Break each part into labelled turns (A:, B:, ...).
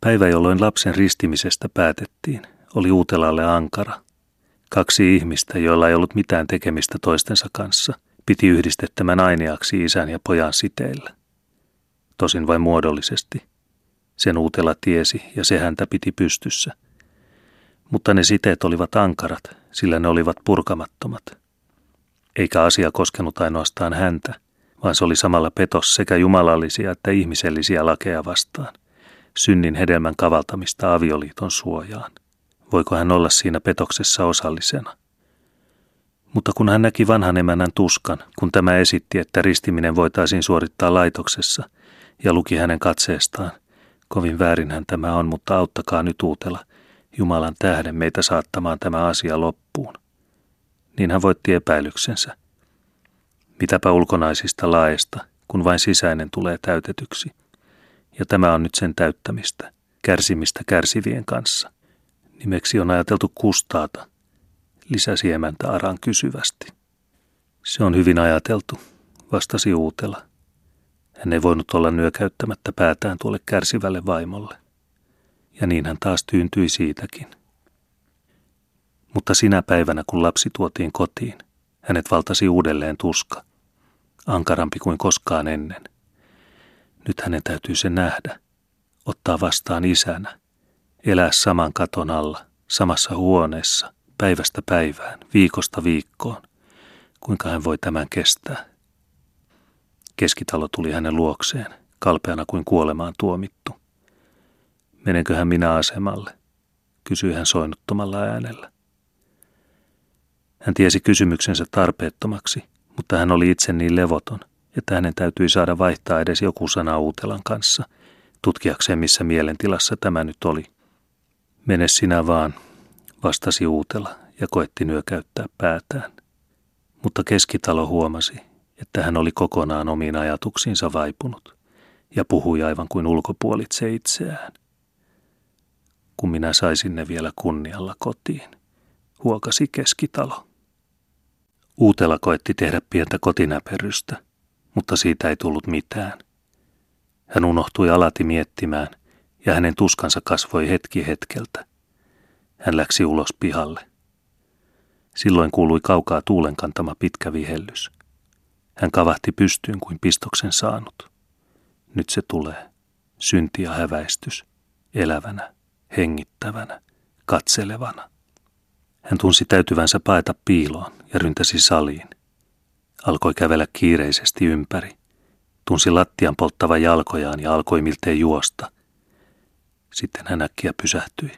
A: Päivä, jolloin lapsen ristimisestä päätettiin, oli Uutelalle ankara. Kaksi ihmistä, joilla ei ollut mitään tekemistä toistensa kanssa, piti yhdistettämän aineaksi isän ja pojan siteillä. Tosin vain muodollisesti. Sen Uutela tiesi ja se häntä piti pystyssä. Mutta ne siteet olivat ankarat, sillä ne olivat purkamattomat. Eikä asia koskenut ainoastaan häntä, vaan se oli samalla petos sekä jumalallisia että ihmisellisiä lakeja vastaan – synnin hedelmän kavaltamista avioliiton suojaan. Voiko hän olla siinä petoksessa osallisena? Mutta kun hän näki vanhan emännän tuskan, kun tämä esitti, että ristiminen voitaisiin suorittaa laitoksessa, ja luki hänen katseestaan, kovin väärinhän tämä on, mutta auttakaa nyt uutella, Jumalan tähden meitä saattamaan tämä asia loppuun. Niin hän voitti epäilyksensä. Mitäpä ulkonaisista laesta, kun vain sisäinen tulee täytetyksi – ja tämä on nyt sen täyttämistä, kärsimistä kärsivien kanssa. Nimeksi on ajateltu kustaata, lisäsi emäntä Aran kysyvästi. Se on hyvin ajateltu, vastasi Uutela. Hän ei voinut olla nyökäyttämättä päätään tuolle kärsivälle vaimolle. Ja niin hän taas tyyntyi siitäkin. Mutta sinä päivänä, kun lapsi tuotiin kotiin, hänet valtasi uudelleen tuska, ankarampi kuin koskaan ennen – nyt hänen täytyy se nähdä, ottaa vastaan isänä, elää saman katon alla, samassa huoneessa, päivästä päivään, viikosta viikkoon. Kuinka hän voi tämän kestää? Keskitalo tuli hänen luokseen, kalpeana kuin kuolemaan tuomittu. Menenköhän minä asemalle? kysyi hän soinnuttomalla äänellä. Hän tiesi kysymyksensä tarpeettomaksi, mutta hän oli itse niin levoton – että hänen täytyi saada vaihtaa edes joku sana Uutelan kanssa, tutkiakseen missä mielentilassa tämä nyt oli. Mene sinä vaan, vastasi Uutela ja koetti nyökäyttää päätään. Mutta keskitalo huomasi, että hän oli kokonaan omiin ajatuksiinsa vaipunut ja puhui aivan kuin ulkopuolitse itseään. Kun minä saisin ne vielä kunnialla kotiin, huokasi keskitalo. Uutela koetti tehdä pientä kotinäperrystä, mutta siitä ei tullut mitään. Hän unohtui alati miettimään, ja hänen tuskansa kasvoi hetki hetkeltä. Hän läksi ulos pihalle. Silloin kuului kaukaa tuulen kantama pitkä vihellys. Hän kavahti pystyyn kuin pistoksen saanut. Nyt se tulee. Synti ja häväistys. Elävänä, hengittävänä, katselevana. Hän tunsi täytyvänsä paeta piiloon ja ryntäsi saliin. Alkoi kävellä kiireisesti ympäri. Tunsi lattian polttava jalkojaan ja alkoi miltei juosta. Sitten hän äkkiä pysähtyi.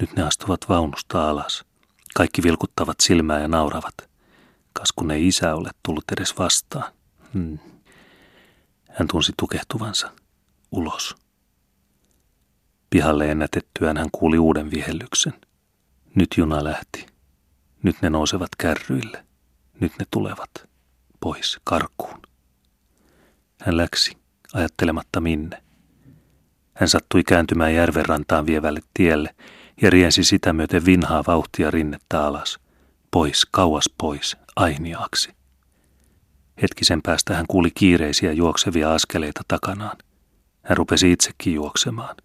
A: Nyt ne astuvat vaunusta alas. Kaikki vilkuttavat silmää ja nauravat. Kas kun ei isä ole tullut edes vastaan. Hmm. Hän tunsi tukehtuvansa. Ulos. Pihalle ennätettyään hän kuuli uuden vihellyksen. Nyt juna lähti. Nyt ne nousevat kärryille. Nyt ne tulevat. Pois, karkuun. Hän läksi, ajattelematta minne. Hän sattui kääntymään järven rantaan vievälle tielle ja riensi sitä myöten vinhaa vauhtia rinnettä alas. Pois, kauas pois, ainiaaksi. Hetkisen päästä hän kuuli kiireisiä juoksevia askeleita takanaan. Hän rupesi itsekin juoksemaan.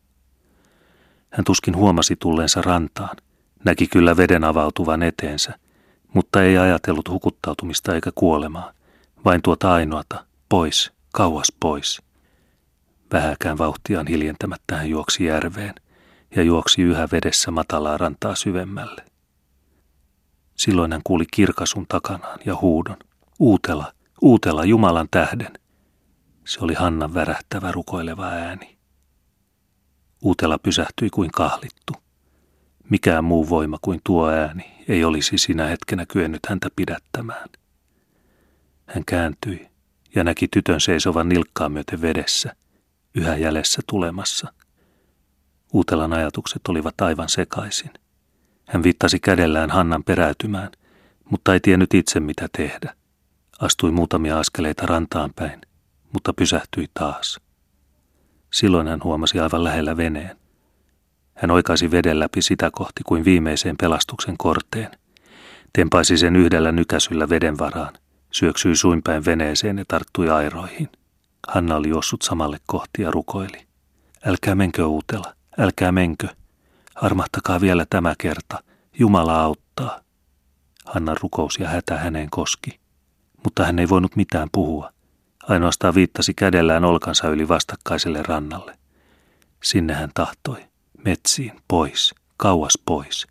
A: Hän tuskin huomasi tulleensa rantaan. Näki kyllä veden avautuvan eteensä mutta ei ajatellut hukuttautumista eikä kuolemaa, vain tuota ainoata, pois, kauas pois. Vähäkään vauhtiaan hiljentämättä hän juoksi järveen ja juoksi yhä vedessä matalaa rantaa syvemmälle. Silloin hän kuuli kirkasun takanaan ja huudon. Uutela, uutela Jumalan tähden. Se oli Hannan värähtävä rukoileva ääni. Uutela pysähtyi kuin kahlittu. Mikään muu voima kuin tuo ääni ei olisi sinä hetkenä kyennyt häntä pidättämään. Hän kääntyi ja näki tytön seisovan nilkkaa myöten vedessä, yhä jäljessä tulemassa. Uutelan ajatukset olivat aivan sekaisin. Hän viittasi kädellään Hannan peräytymään, mutta ei tiennyt itse mitä tehdä. Astui muutamia askeleita rantaan päin, mutta pysähtyi taas. Silloin hän huomasi aivan lähellä veneen. Hän oikaisi veden läpi sitä kohti kuin viimeiseen pelastuksen korteen. Tempaisi sen yhdellä nykäsyllä veden varaan, syöksyi suinpäin veneeseen ja tarttui airoihin. Hanna oli jossut samalle kohti ja rukoili. Älkää menkö Uutela, älkää menkö. Armahtakaa vielä tämä kerta. Jumala auttaa. Hanna rukous ja hätä häneen koski. Mutta hän ei voinut mitään puhua. Ainoastaan viittasi kädellään olkansa yli vastakkaiselle rannalle. Sinne hän tahtoi. Metsiin, pois, kauas pois.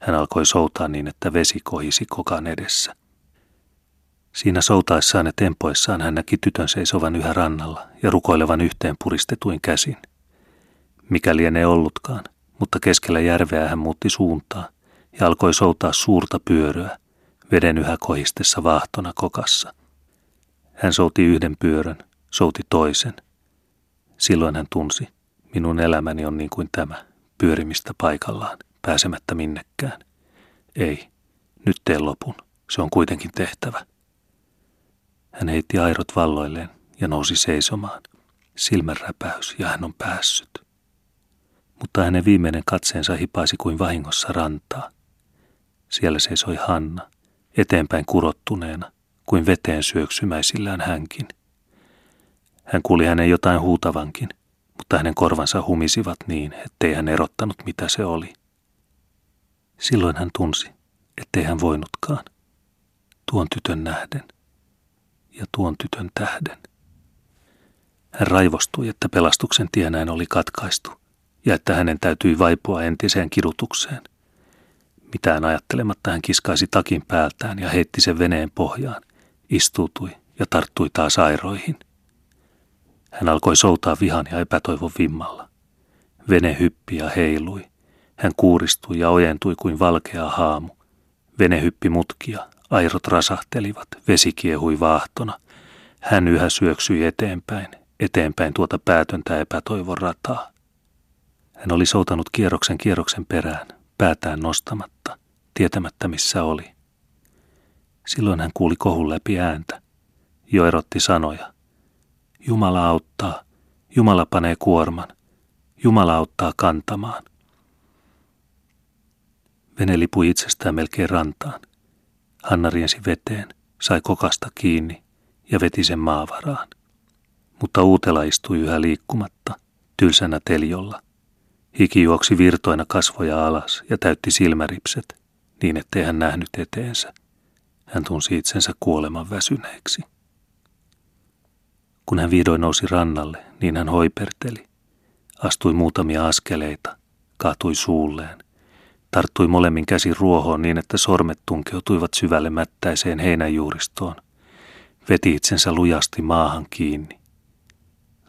A: Hän alkoi soutaa niin, että vesi kohisi kokan edessä. Siinä soutaessaan ja tempoissaan hän näki tytön seisovan yhä rannalla ja rukoilevan yhteen puristetuin käsin. Mikä lienee ollutkaan, mutta keskellä järveä hän muutti suuntaa ja alkoi soutaa suurta pyöröä, veden yhä kohistessa vaahtona kokassa. Hän souti yhden pyörön, souti toisen. Silloin hän tunsi, minun elämäni on niin kuin tämä, pyörimistä paikallaan, pääsemättä minnekään. Ei, nyt teen lopun, se on kuitenkin tehtävä. Hän heitti airot valloilleen ja nousi seisomaan. Silmänräpäys ja hän on päässyt. Mutta hänen viimeinen katseensa hipaisi kuin vahingossa rantaa. Siellä seisoi Hanna, eteenpäin kurottuneena, kuin veteen syöksymäisillään hänkin. Hän kuuli hänen jotain huutavankin, mutta hänen korvansa humisivat niin, ettei hän erottanut mitä se oli. Silloin hän tunsi, ettei hän voinutkaan. Tuon tytön nähden ja tuon tytön tähden. Hän raivostui, että pelastuksen tie näin oli katkaistu ja että hänen täytyi vaipua entiseen kidutukseen. Mitään ajattelematta hän kiskaisi takin päältään ja heitti sen veneen pohjaan, istuutui ja tarttui taas airoihin. Hän alkoi soutaa vihan ja epätoivon vimmalla. Vene hyppi ja heilui. Hän kuuristui ja ojentui kuin valkea haamu. Vene hyppi mutkia, airot rasahtelivat, vesi kiehui vaahtona. Hän yhä syöksyi eteenpäin, eteenpäin tuota päätöntä epätoivon rataa. Hän oli soutanut kierroksen kierroksen perään, päätään nostamatta, tietämättä missä oli. Silloin hän kuuli kohun läpi ääntä. Jo erotti sanoja. Jumala auttaa, Jumala panee kuorman, Jumala auttaa kantamaan. Vene lipui itsestään melkein rantaan. Hanna riensi veteen, sai kokasta kiinni ja veti sen maavaraan. Mutta uutela istui yhä liikkumatta, tylsänä teljolla. Hiki juoksi virtoina kasvoja alas ja täytti silmäripset, niin ettei hän nähnyt eteensä. Hän tunsi itsensä kuoleman väsyneeksi. Kun hän vihdoin nousi rannalle, niin hän hoiperteli. Astui muutamia askeleita, kaatui suulleen tarttui molemmin käsin ruohoon niin, että sormet tunkeutuivat syvälle mättäiseen heinäjuuristoon. Veti itsensä lujasti maahan kiinni.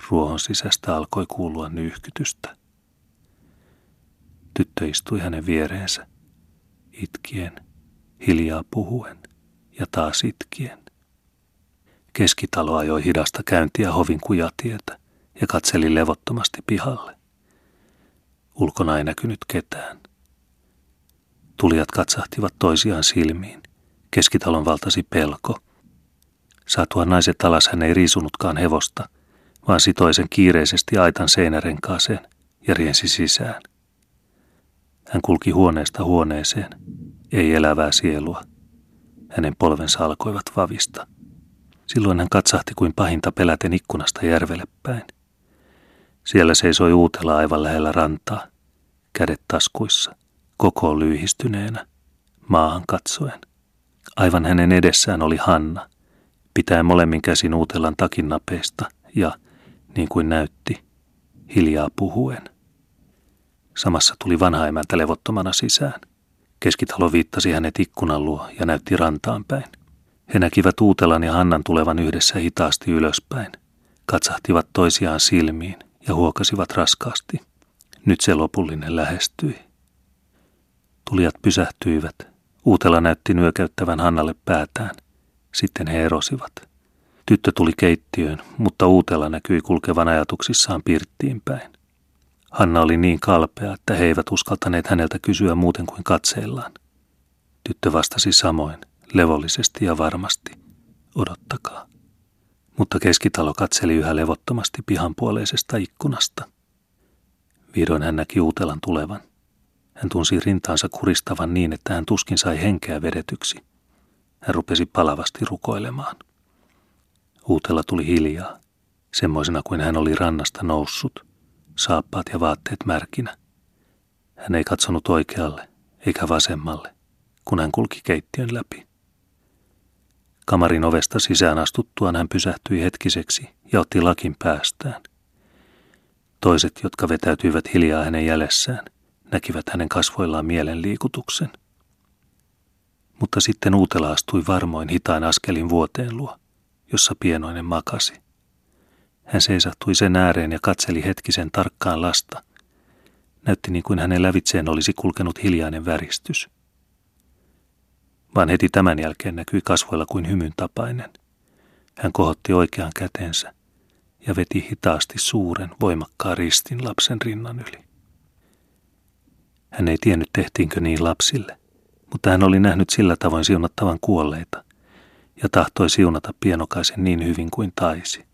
A: Ruohon sisästä alkoi kuulua nyyhkytystä. Tyttö istui hänen viereensä, itkien, hiljaa puhuen ja taas itkien. Keskitalo ajoi hidasta käyntiä hovin kujatietä ja katseli levottomasti pihalle. Ulkona ei näkynyt ketään. Tulijat katsahtivat toisiaan silmiin. Keskitalon valtasi pelko. Saatuaan naiset alas hän ei riisunutkaan hevosta, vaan sitoi sen kiireisesti aitan seinärenkaaseen ja riensi sisään. Hän kulki huoneesta huoneeseen, ei elävää sielua. Hänen polvensa alkoivat vavista. Silloin hän katsahti kuin pahinta peläten ikkunasta järvelle päin. Siellä seisoi uutela aivan lähellä rantaa, kädet taskuissa koko lyhistyneenä, maahan katsoen. Aivan hänen edessään oli Hanna, pitäen molemmin käsin uutelan takin napeista ja, niin kuin näytti, hiljaa puhuen. Samassa tuli vanha emäntä levottomana sisään. Keskitalo viittasi hänet ikkunan luo ja näytti rantaan päin. He näkivät Uutelan ja Hannan tulevan yhdessä hitaasti ylöspäin, katsahtivat toisiaan silmiin ja huokasivat raskaasti. Nyt se lopullinen lähestyi. Tulijat pysähtyivät. Uutela näytti nyökäyttävän Hannalle päätään. Sitten he erosivat. Tyttö tuli keittiöön, mutta Uutela näkyi kulkevan ajatuksissaan pirttiin päin. Hanna oli niin kalpea, että he eivät uskaltaneet häneltä kysyä muuten kuin katseellaan. Tyttö vastasi samoin, levollisesti ja varmasti. Odottakaa. Mutta keskitalo katseli yhä levottomasti pihanpuoleisesta ikkunasta. Vihdoin hän näki Uutelan tulevan. Hän tunsi rintaansa kuristavan niin, että hän tuskin sai henkeä vedetyksi. Hän rupesi palavasti rukoilemaan. Uutella tuli hiljaa, semmoisena kuin hän oli rannasta noussut, saappaat ja vaatteet märkinä. Hän ei katsonut oikealle eikä vasemmalle, kun hän kulki keittiön läpi. Kamarin ovesta sisään astuttuaan hän pysähtyi hetkiseksi ja otti lakin päästään. Toiset, jotka vetäytyivät hiljaa hänen jäljessään, näkivät hänen kasvoillaan mielenliikutuksen. Mutta sitten Uutela astui varmoin hitaan askelin vuoteen luo, jossa pienoinen makasi. Hän seisahtui sen ääreen ja katseli hetkisen tarkkaan lasta. Näytti niin kuin hänen lävitseen olisi kulkenut hiljainen väristys. Vaan heti tämän jälkeen näkyi kasvoilla kuin hymyn tapainen. Hän kohotti oikean kätensä ja veti hitaasti suuren, voimakkaan ristin lapsen rinnan yli. Hän ei tiennyt tehtiinkö niin lapsille, mutta hän oli nähnyt sillä tavoin siunattavan kuolleita ja tahtoi siunata pienokaisen niin hyvin kuin taisi.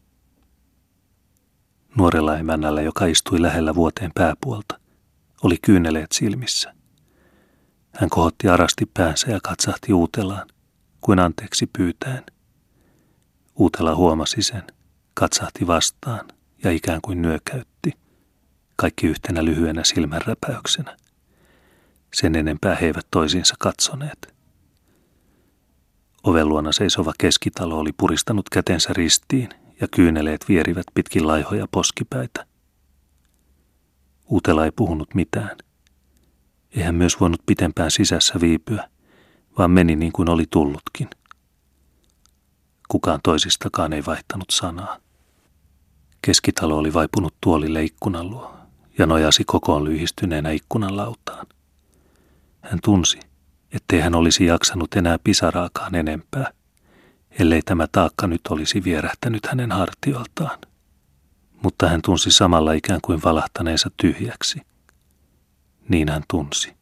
A: Nuorella emännällä, joka istui lähellä vuoteen pääpuolta, oli kyyneleet silmissä. Hän kohotti arasti päänsä ja katsahti uutelaan, kuin anteeksi pyytäen. Uutela huomasi sen, katsahti vastaan ja ikään kuin nyökäytti, kaikki yhtenä lyhyenä silmänräpäyksenä. Sen enempää he eivät toisiinsa katsoneet. Oven luona seisova keskitalo oli puristanut kätensä ristiin ja kyyneleet vierivät pitkin laihoja poskipäitä. Uutela ei puhunut mitään. Eihän myös voinut pitempään sisässä viipyä, vaan meni niin kuin oli tullutkin. Kukaan toisistakaan ei vaihtanut sanaa. Keskitalo oli vaipunut tuolille ikkunan luo ja nojasi kokoon lyhistyneenä ikkunan lautaan. Hän tunsi, ettei hän olisi jaksanut enää pisaraakaan enempää, ellei tämä taakka nyt olisi vierähtänyt hänen hartioiltaan. Mutta hän tunsi samalla ikään kuin valahtaneensa tyhjäksi. Niin hän tunsi.